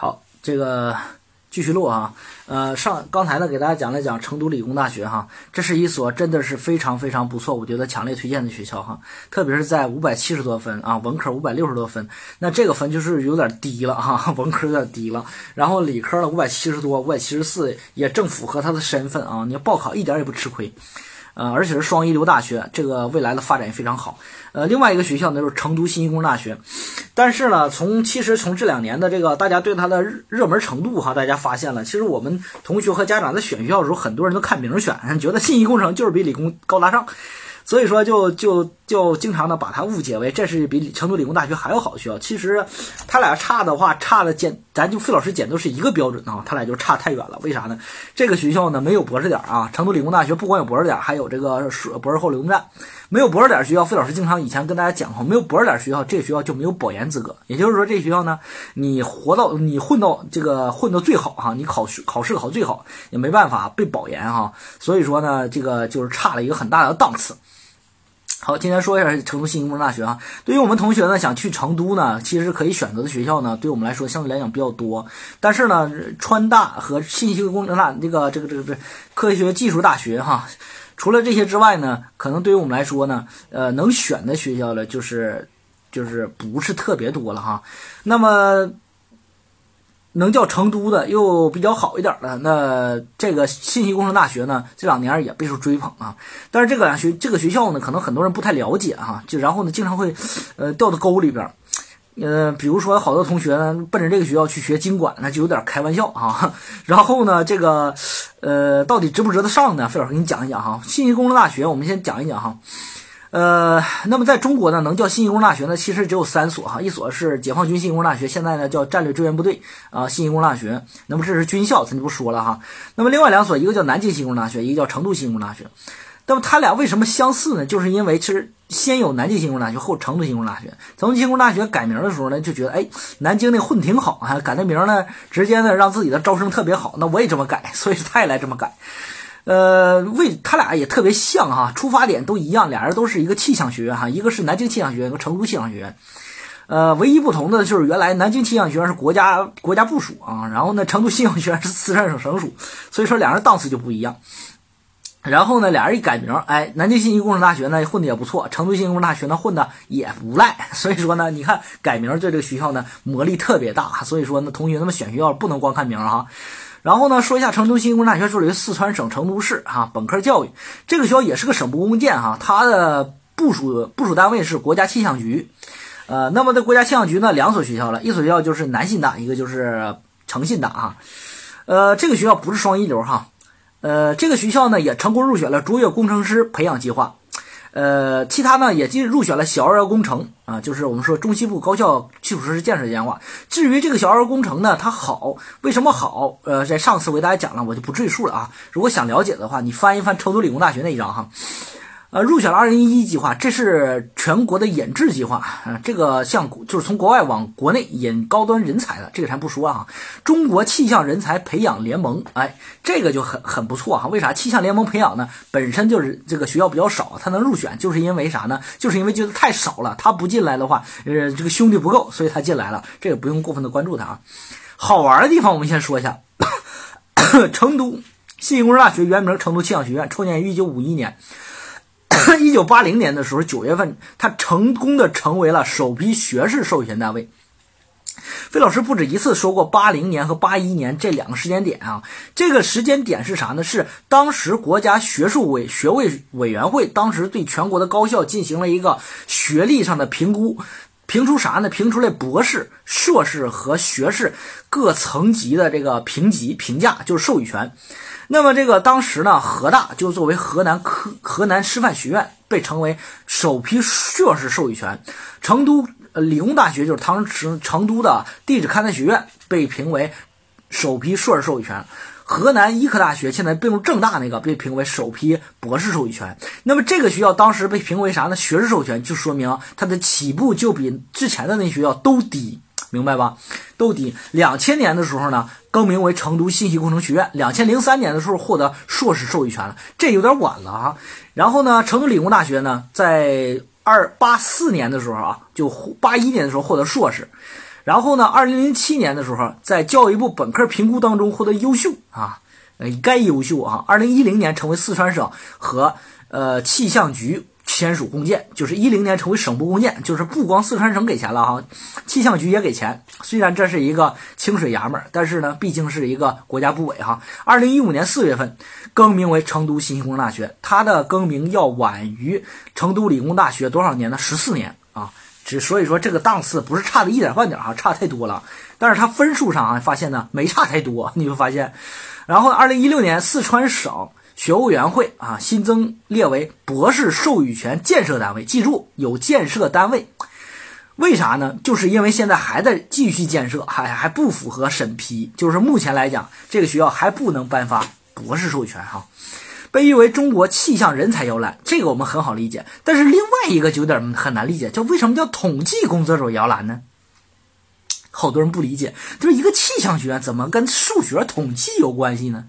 好，这个继续录啊。呃，上刚才呢，给大家讲了讲成都理工大学哈，这是一所真的是非常非常不错，我觉得强烈推荐的学校哈。特别是在五百七十多分啊，文科五百六十多分，那这个分就是有点低了哈，文科有点低了。然后理科呢，五百七十多，五百七十四也正符合他的身份啊，你要报考一点也不吃亏。呃，而且是双一流大学，这个未来的发展也非常好。呃，另外一个学校呢就是成都信息工程大学，但是呢，从其实从这两年的这个大家对它的热门程度哈，大家发现了，其实我们同学和家长在选学校的时候，很多人都看名选，觉得信息工程就是比理工高大上。所以说，就就就经常的把它误解为这是比成都理工大学还要好的学校。其实，他俩差的话，差的简，咱就费老师简都是一个标准啊，他俩就差太远了。为啥呢？这个学校呢没有博士点啊，成都理工大学不光有博士点，还有这个硕博士后流动站。没有博士点学校，费老师经常以前跟大家讲过，没有博士点学校，这个学校就没有保研资格。也就是说，这学校呢，你活到你混到这个混到最好哈，你考试考试考最好也没办法被保研哈。所以说呢，这个就是差了一个很大的档次。好，今天说一下成都信息工程大学啊。对于我们同学呢，想去成都呢，其实可以选择的学校呢，对我们来说相对来讲比较多。但是呢，川大和信息工程大这个这个这个这科学技术大学哈，除了这些之外呢，可能对于我们来说呢，呃，能选的学校呢，就是就是不是特别多了哈。那么。能叫成都的又比较好一点的，那这个信息工程大学呢，这两年也备受追捧啊。但是这个学这个学校呢，可能很多人不太了解哈，就然后呢，经常会，呃，掉到沟里边。呃，比如说好多同学呢，奔着这个学校去学经管，那就有点开玩笑啊。然后呢，这个，呃，到底值不值得上呢？费老师给你讲一讲哈。信息工程大学，我们先讲一讲哈。呃，那么在中国呢，能叫信息工大学呢，其实只有三所哈，一所是解放军信息工大学，现在呢叫战略支援部队啊信息工大学，那么这是军校，咱就不说了哈。那么另外两所，一个叫南京信息工大学，一个叫成都信息工大学。那么它俩为什么相似呢？就是因为其实先有南京信息工大学，后成都信息工大学。成都信息工大学改名的时候呢，就觉得哎，南京那混挺好啊，改那名呢，直接呢让自己的招生特别好，那我也这么改，所以他也来这么改。呃，为他俩也特别像哈，出发点都一样，俩人都是一个气象学院哈，一个是南京气象学院，一个成都气象学院。呃，唯一不同的就是原来南京气象学院是国家国家部属啊，然后呢，成都气象学院是四川省省属，所以说俩人档次就不一样。然后呢，俩人一改名，哎，南京信息工程大学呢混的也不错，成都信息工程大学呢混的也不赖。所以说呢，你看改名对这个学校呢魔力特别大，所以说呢，同学们选学校不能光看名哈。然后呢，说一下成都信息工程大学，属于四川省成都市哈，本科教育。这个学校也是个省部共建哈，它的部属部属单位是国家气象局。呃，那么在国家气象局呢，两所学校了，一所学校就是南信大，一个就是成信大啊。呃，这个学校不是双一流哈。呃，这个学校呢也成功入选了卓越工程师培养计划。呃，其他呢也进入选了小二幺工程啊，就是我们说中西部高校基础设施建设计划。至于这个小二幺工程呢，它好，为什么好？呃，在上次我给大家讲了，我就不赘述了啊。如果想了解的话，你翻一翻成都理工大学那一章哈。呃，入选了二零一一计划，这是全国的引智计划啊。这个像就是从国外往国内引高端人才的，这个咱不说啊。中国气象人才培养联盟，哎，这个就很很不错哈。为啥气象联盟培养呢？本身就是这个学校比较少，他能入选，就是因为啥呢？就是因为觉得太少了，他不进来的话，呃，这个兄弟不够，所以他进来了。这个不用过分的关注他啊。好玩的地方，我们先说一下，成都信息工程大学原名成都气象学院，创建于一九五一年。一九八零年的时候，九月份，他成功的成为了首批学士授权单位。费老师不止一次说过，八零年和八一年这两个时间点啊，这个时间点是啥呢？是当时国家学术委学位委员会当时对全国的高校进行了一个学历上的评估，评出啥呢？评出来博士、硕士和学士各层级的这个评级评价，就是授予权。那么这个当时呢，河大就作为河南科河南师范学院被称为首批硕士授予权，成都理工大学就是当时成都的地质勘探学院被评为首批硕士授予权，河南医科大学现在并入郑大那个被评为首批博士授予权。那么这个学校当时被评为啥呢？学士授权就说明它的起步就比之前的那学校都低。明白吧？都低。两千年的时候呢，更名为成都信息工程学院。两千零三年的时候获得硕士授予权了，这有点晚了啊。然后呢，成都理工大学呢，在二八四年的时候啊，就八一年的时候获得硕士。然后呢，二零零七年的时候，在教育部本科评估当中获得优秀啊，呃，该优秀啊。二零一零年成为四川省和呃气象局。签署共建，就是一零年成为省部共建，就是不光四川省给钱了哈，气象局也给钱。虽然这是一个清水衙门，但是呢，毕竟是一个国家部委哈。二零一五年四月份更名为成都信息工程大学，它的更名要晚于成都理工大学多少年呢？十四年啊，只所以说这个档次不是差的一点半点哈，差太多了。但是它分数上啊，发现呢没差太多，你会发现。然后二零一六年四川省。学务委员会啊，新增列为博士授予权建设单位。记住，有建设单位，为啥呢？就是因为现在还在继续建设，还还不符合审批。就是目前来讲，这个学校还不能颁发博士授权哈。被誉为中国气象人才摇篮，这个我们很好理解。但是另外一个就有点很难理解，叫为什么叫统计工作者摇篮呢？好多人不理解，就是一个气象学院怎么跟数学统计有关系呢？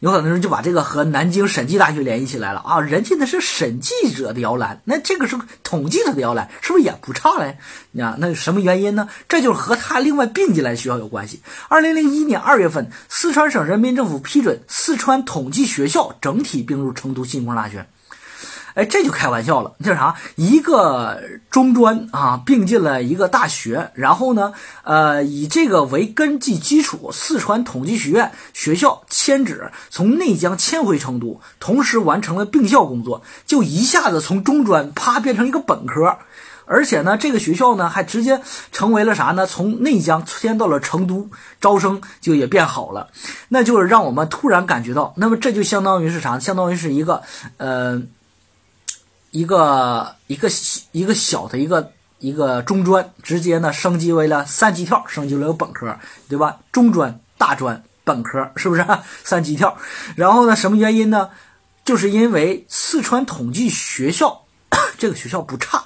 有很多人就把这个和南京审计大学联系起来了啊，人家那是审计者的摇篮，那这个是统计者的摇篮，是不是也不差嘞？啊，那什么原因呢？这就是和他另外并进来的学校有关系。二零零一年二月份，四川省人民政府批准四川统计学校整体并入成都信息工程大学。哎，这就开玩笑了，叫啥？一个中专啊，并进了一个大学，然后呢，呃，以这个为根基基础，四川统计学院学校迁址从内江迁回成都，同时完成了并校工作，就一下子从中专啪变成一个本科，而且呢，这个学校呢还直接成为了啥呢？从内江迁到了成都，招生就也变好了，那就是让我们突然感觉到，那么这就相当于是啥？相当于是一个呃。一个一个一个小的一个一个中专，直接呢升级为了三级跳，升级为了本科，对吧？中专、大专、本科，是不是 三级跳？然后呢，什么原因呢？就是因为四川统计学校 这个学校不差，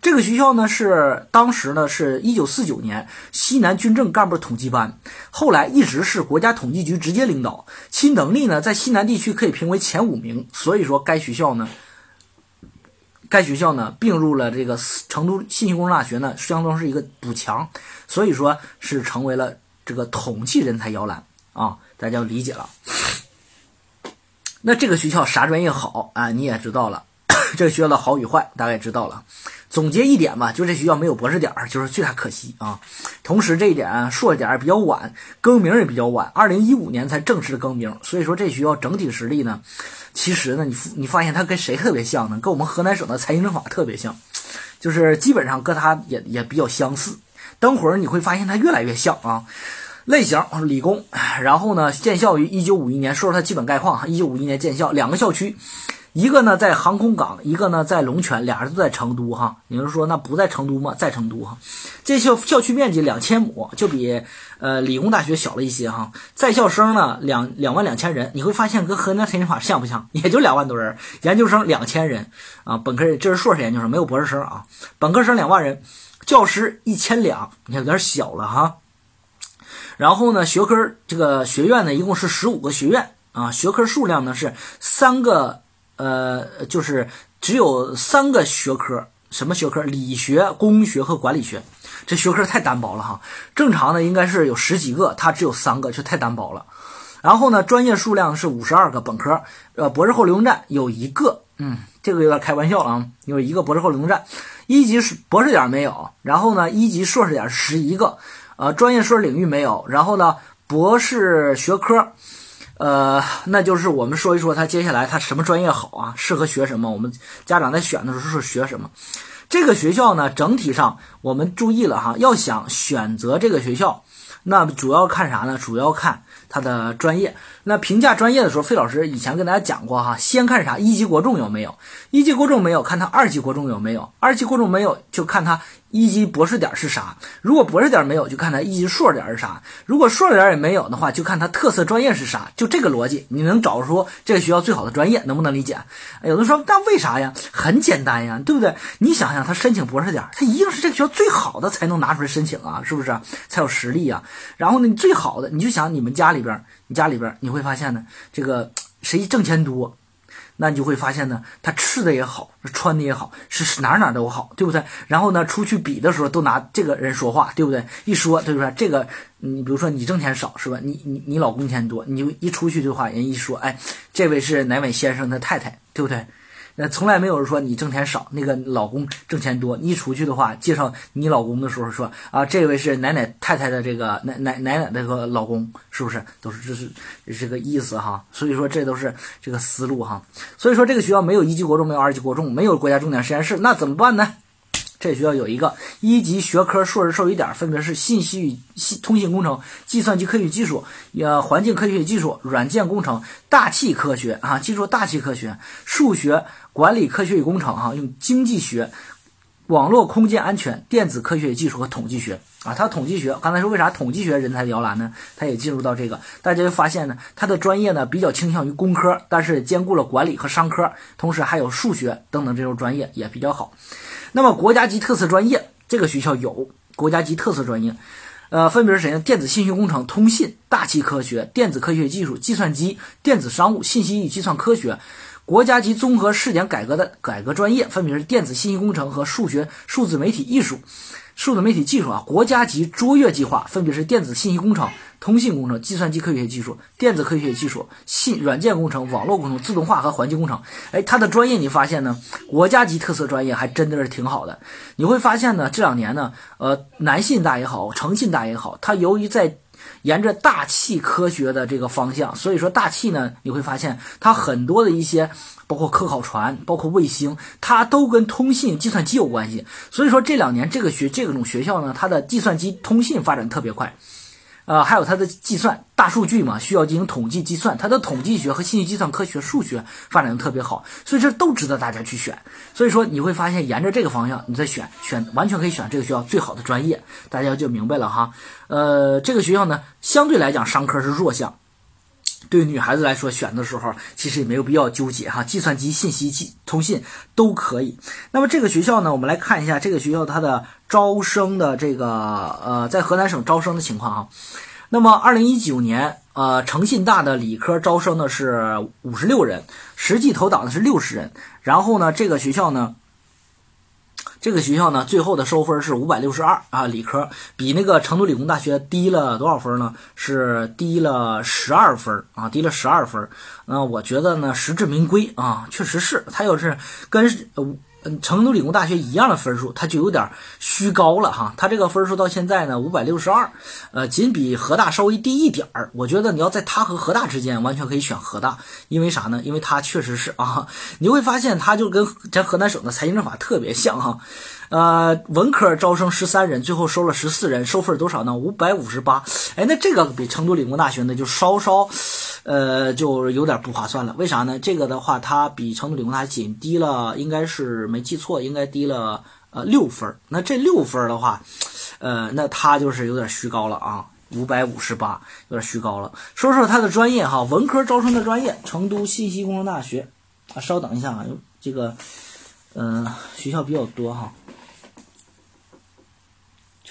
这个学校呢是当时呢是一九四九年西南军政干部统计班，后来一直是国家统计局直接领导，其能力呢在西南地区可以评为前五名，所以说该学校呢。该学校呢并入了这个成都信息工程大学呢，相当是一个补强，所以说是成为了这个统计人才摇篮啊，大家要理解了。那这个学校啥专业好啊？你也知道了，这个学校的好与坏大概知道了。总结一点吧，就这学校没有博士点儿，就是最大可惜啊。同时这一点硕士点儿比较晚，更名也比较晚，二零一五年才正式更名，所以说这学校整体实力呢。其实呢，你你发现它跟谁特别像呢？跟我们河南省的财经政法特别像，就是基本上跟它也也比较相似。等会儿你会发现它越来越像啊。类型理工，然后呢建校于一九五一年，说说它基本概况哈。一九五一年建校，两个校区。一个呢在航空港，一个呢在龙泉，俩人都在成都哈。你是说那不在成都吗？在成都哈。这校校区面积两千亩，就比呃理工大学小了一些哈。在校生呢两两万两千人，你会发现跟河南财经法像不像？也就两万多人。研究生两千人啊，本科这是硕士研究生，没有博士生啊。本科生两万人，教师一千两，你看有点小了哈。然后呢，学科这个学院呢一共是十五个学院啊，学科数量呢是三个。呃，就是只有三个学科，什么学科？理学、工学和管理学，这学科太单薄了哈。正常呢应该是有十几个，它只有三个，就太单薄了。然后呢，专业数量是五十二个，本科，呃，博士后流动站有一个，嗯，这个有点开玩笑了啊，有一个博士后流动站，一级博士点没有，然后呢，一级硕士点十一个，呃，专业硕士领域没有，然后呢，博士学科。呃，那就是我们说一说他接下来他什么专业好啊，适合学什么？我们家长在选的时候是学什么？这个学校呢，整体上我们注意了哈，要想选择这个学校，那主要看啥呢？主要看他的专业。那评价专业的时候，费老师以前跟大家讲过哈，先看啥？一级国重有没有？一级国重没有，看他二级国重有没有？二级国重没有，就看他。一级博士点是啥？如果博士点没有，就看他一级硕士点是啥。如果硕士点也没有的话，就看他特色专业是啥。就这个逻辑，你能找出这个学校最好的专业，能不能理解？有的说，那为啥呀？很简单呀，对不对？你想想，他申请博士点，他一定是这个学校最好的才能拿出来申请啊，是不是？才有实力呀。然后呢，你最好的，你就想你们家里边，你家里边你会发现呢，这个谁挣钱多？那你就会发现呢，他吃的也好，穿的也好，是哪哪都好，对不对？然后呢，出去比的时候都拿这个人说话，对不对？一说，对不对？这个，你比如说你挣钱少是吧？你你你老公钱多，你就一出去的话，人一说，哎，这位是哪位先生的太太，对不对？那从来没有人说你挣钱少，那个老公挣钱多。你一出去的话，介绍你老公的时候说啊，这位是奶奶太太的这个奶奶奶奶那个老公，是不是？都是这是这个意思哈。所以说这都是这个思路哈。所以说这个学校没有一级国中，没有二级国中，没有国家重点实验室，那怎么办呢？这学校有一个一级学科硕士授予点，分别是信息与信通信工程、计算机科学技术、呃环境科学与技术、软件工程、大气科学啊，记住大气科学、数学、管理科学与工程啊，用经济学、网络空间安全、电子科学与技术和统计学啊。它统计学刚才说为啥统计学人才摇篮呢？它也进入到这个，大家就发现呢，它的专业呢比较倾向于工科，但是兼顾了管理和商科，同时还有数学等等这种专业也比较好。那么国家级特色专业，这个学校有国家级特色专业，呃，分别是谁呢？电子信息工程、通信、大气科学、电子科学技术、计算机、电子商务、信息与计算科学。国家级综合试点改革的改革专业，分别是电子信息工程和数学、数字媒体艺术、数字媒体技术啊。国家级卓越计划分别是电子信息工程。通信工程、计算机科学技术、电子科学技术、信软件工程、网络工程、自动化和环境工程。哎，他的专业你发现呢？国家级特色专业还真的是挺好的。你会发现呢，这两年呢，呃，南信大也好，诚信大也好，它由于在沿着大气科学的这个方向，所以说大气呢，你会发现它很多的一些，包括科考船、包括卫星，它都跟通信、计算机有关系。所以说这两年这个学这种学校呢，它的计算机通信发展特别快。呃，还有它的计算大数据嘛，需要进行统计计算，它的统计学和信息计算科学、数学发展的特别好，所以这都值得大家去选。所以说你会发现，沿着这个方向，你再选选，完全可以选这个学校最好的专业，大家就明白了哈。呃，这个学校呢，相对来讲商科是弱项。对女孩子来说，选的时候其实也没有必要纠结哈，计算机、信息、机通信都可以。那么这个学校呢，我们来看一下这个学校它的招生的这个呃，在河南省招生的情况哈。那么二零一九年，呃，诚信大的理科招生呢是五十六人，实际投档的是六十人。然后呢，这个学校呢。这个学校呢，最后的收分是五百六十二啊，理科比那个成都理工大学低了多少分呢？是低了十二分啊，低了十二分。那我觉得呢，实至名归啊，确实是。他要是跟。嗯，成都理工大学一样的分数，它就有点虚高了哈。它这个分数到现在呢，五百六十二，呃，仅比河大稍微低一点儿。我觉得你要在它和河大之间，完全可以选河大，因为啥呢？因为它确实是啊，你会发现它就跟咱河南省的财经政法特别像哈。呃，文科招生十三人，最后收了十四人，收分多少呢？五百五十八。哎，那这个比成都理工大学呢就稍稍，呃，就有点不划算了。为啥呢？这个的话，它比成都理工大学仅低了，应该是没记错，应该低了呃六分。那这六分的话，呃，那它就是有点虚高了啊，五百五十八有点虚高了。说说它的专业哈，文科招生的专业，成都信息工程大学。啊，稍等一下啊，这个，嗯，学校比较多哈。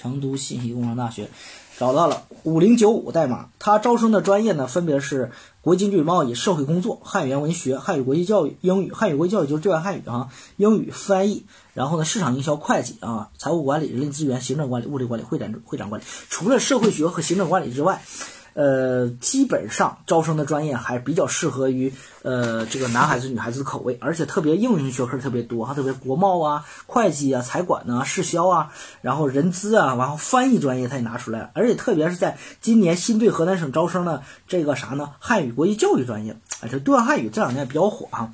成都信息工程大学找到了五零九五代码，它招生的专业呢，分别是国际经济贸易、社会工作、汉语言文学、汉语国际教育、英语、汉语国际教育就是对外汉语啊，英语翻译，然后呢，市场营销、会计啊，财务管理、人力资源、行政管理、物流管理、会展会展管理，除了社会学和行政管理之外。呃，基本上招生的专业还比较适合于呃这个男孩子、女孩子的口味，而且特别应用学科特别多哈，特别国贸啊、会计啊、财管啊、市销啊，然后人资啊，然后翻译专业他也拿出来而且特别是在今年新对河南省招生的这个啥呢？汉语国际教育专业，啊，这对外汉语这两年比较火哈，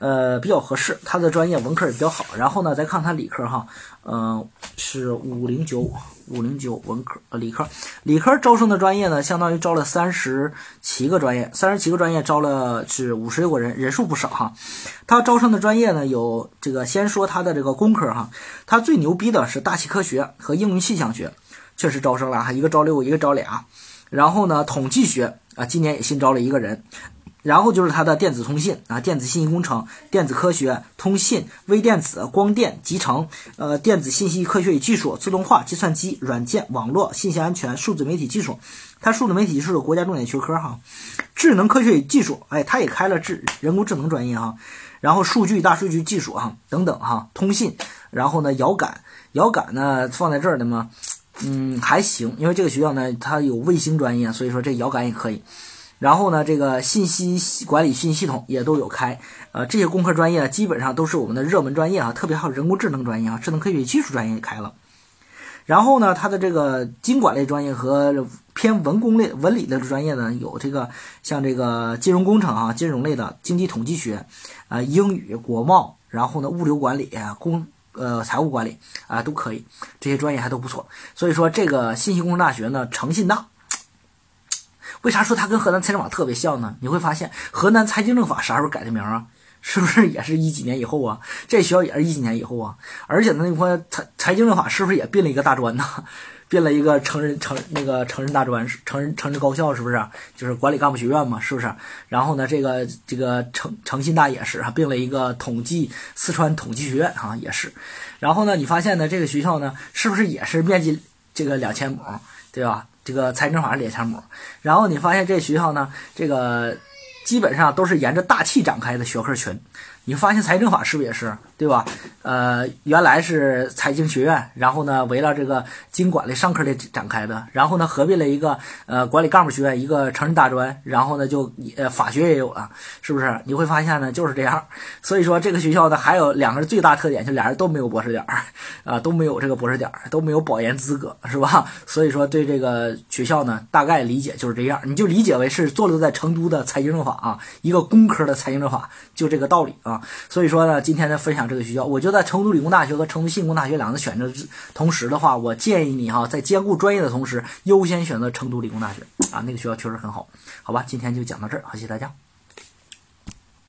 呃，比较合适，他的专业文科也比较好。然后呢，再看他理科哈，嗯，是五零九五。零九文科呃理科，理科招生的专业呢，相当于招了三十七个专业，三十七个专业招了是五十六个人，人数不少哈。他招生的专业呢，有这个先说他的这个工科哈，他最牛逼的是大气科学和应用气象学，确实招生了哈，一个招六个，一个招俩。然后呢，统计学啊，今年也新招了一个人。然后就是它的电子通信啊，电子信息工程、电子科学、通信、微电子、光电、集成，呃，电子信息科学与技术、自动化、计算机、软件、网络、信息安全、数字媒体技术。它数字媒体技术是国家重点学科哈。智能科学与技术，哎，它也开了智人工智能专业哈。然后数据大数据技术哈等等哈，通信，然后呢遥感，遥感呢放在这儿的嘛，嗯还行，因为这个学校呢它有卫星专业，所以说这遥感也可以。然后呢，这个信息管理、信息系统也都有开，呃，这些工科专业基本上都是我们的热门专业啊，特别还有人工智能专业啊，智能科学与技术专业也开了。然后呢，它的这个经管类专业和偏文工类、文理类的专业呢，有这个像这个金融工程啊、金融类的经济统计学，啊，英语、国贸，然后呢，物流管理、工呃财务管理啊，都可以，这些专业还都不错。所以说，这个信息工程大学呢，诚信大。为啥说它跟河南财政法特别像呢？你会发现，河南财经政法啥时候改的名啊？是不是也是一几年以后啊？这学校也是一几年以后啊？而且呢，那块财财经政法是不是也并了一个大专呢？并了一个成人成那个成人大专，成人成人高校是不是？就是管理干部学院嘛，是不是？然后呢，这个这个诚诚信大也是哈，并了一个统计四川统计学院啊也是。然后呢，你发现呢，这个学校呢，是不是也是面积这个两千亩，对吧？这个财政法是两千亩，然后你发现这学校呢，这个基本上都是沿着大气展开的学科群。你发现财政法是不是也是对吧？呃，原来是财经学院，然后呢，围绕这个经管类上课类展开的，然后呢，合并了一个呃管理干部学院，一个成人大专，然后呢，就呃法学也有了，是不是？你会发现呢，就是这样。所以说这个学校呢，还有两个最大特点，就俩人都没有博士点儿啊，都没有这个博士点儿，都没有保研资格，是吧？所以说对这个学校呢，大概理解就是这样，你就理解为是坐落在成都的财经政法啊，一个工科的财经政法，就这个道理啊。所以说呢，今天呢分享这个学校，我觉得成都理工大学和成都信工大学两个选择同时的话，我建议你哈，在兼顾专业的同时，优先选择成都理工大学啊，那个学校确实很好，好吧？今天就讲到这儿，好，谢谢大家。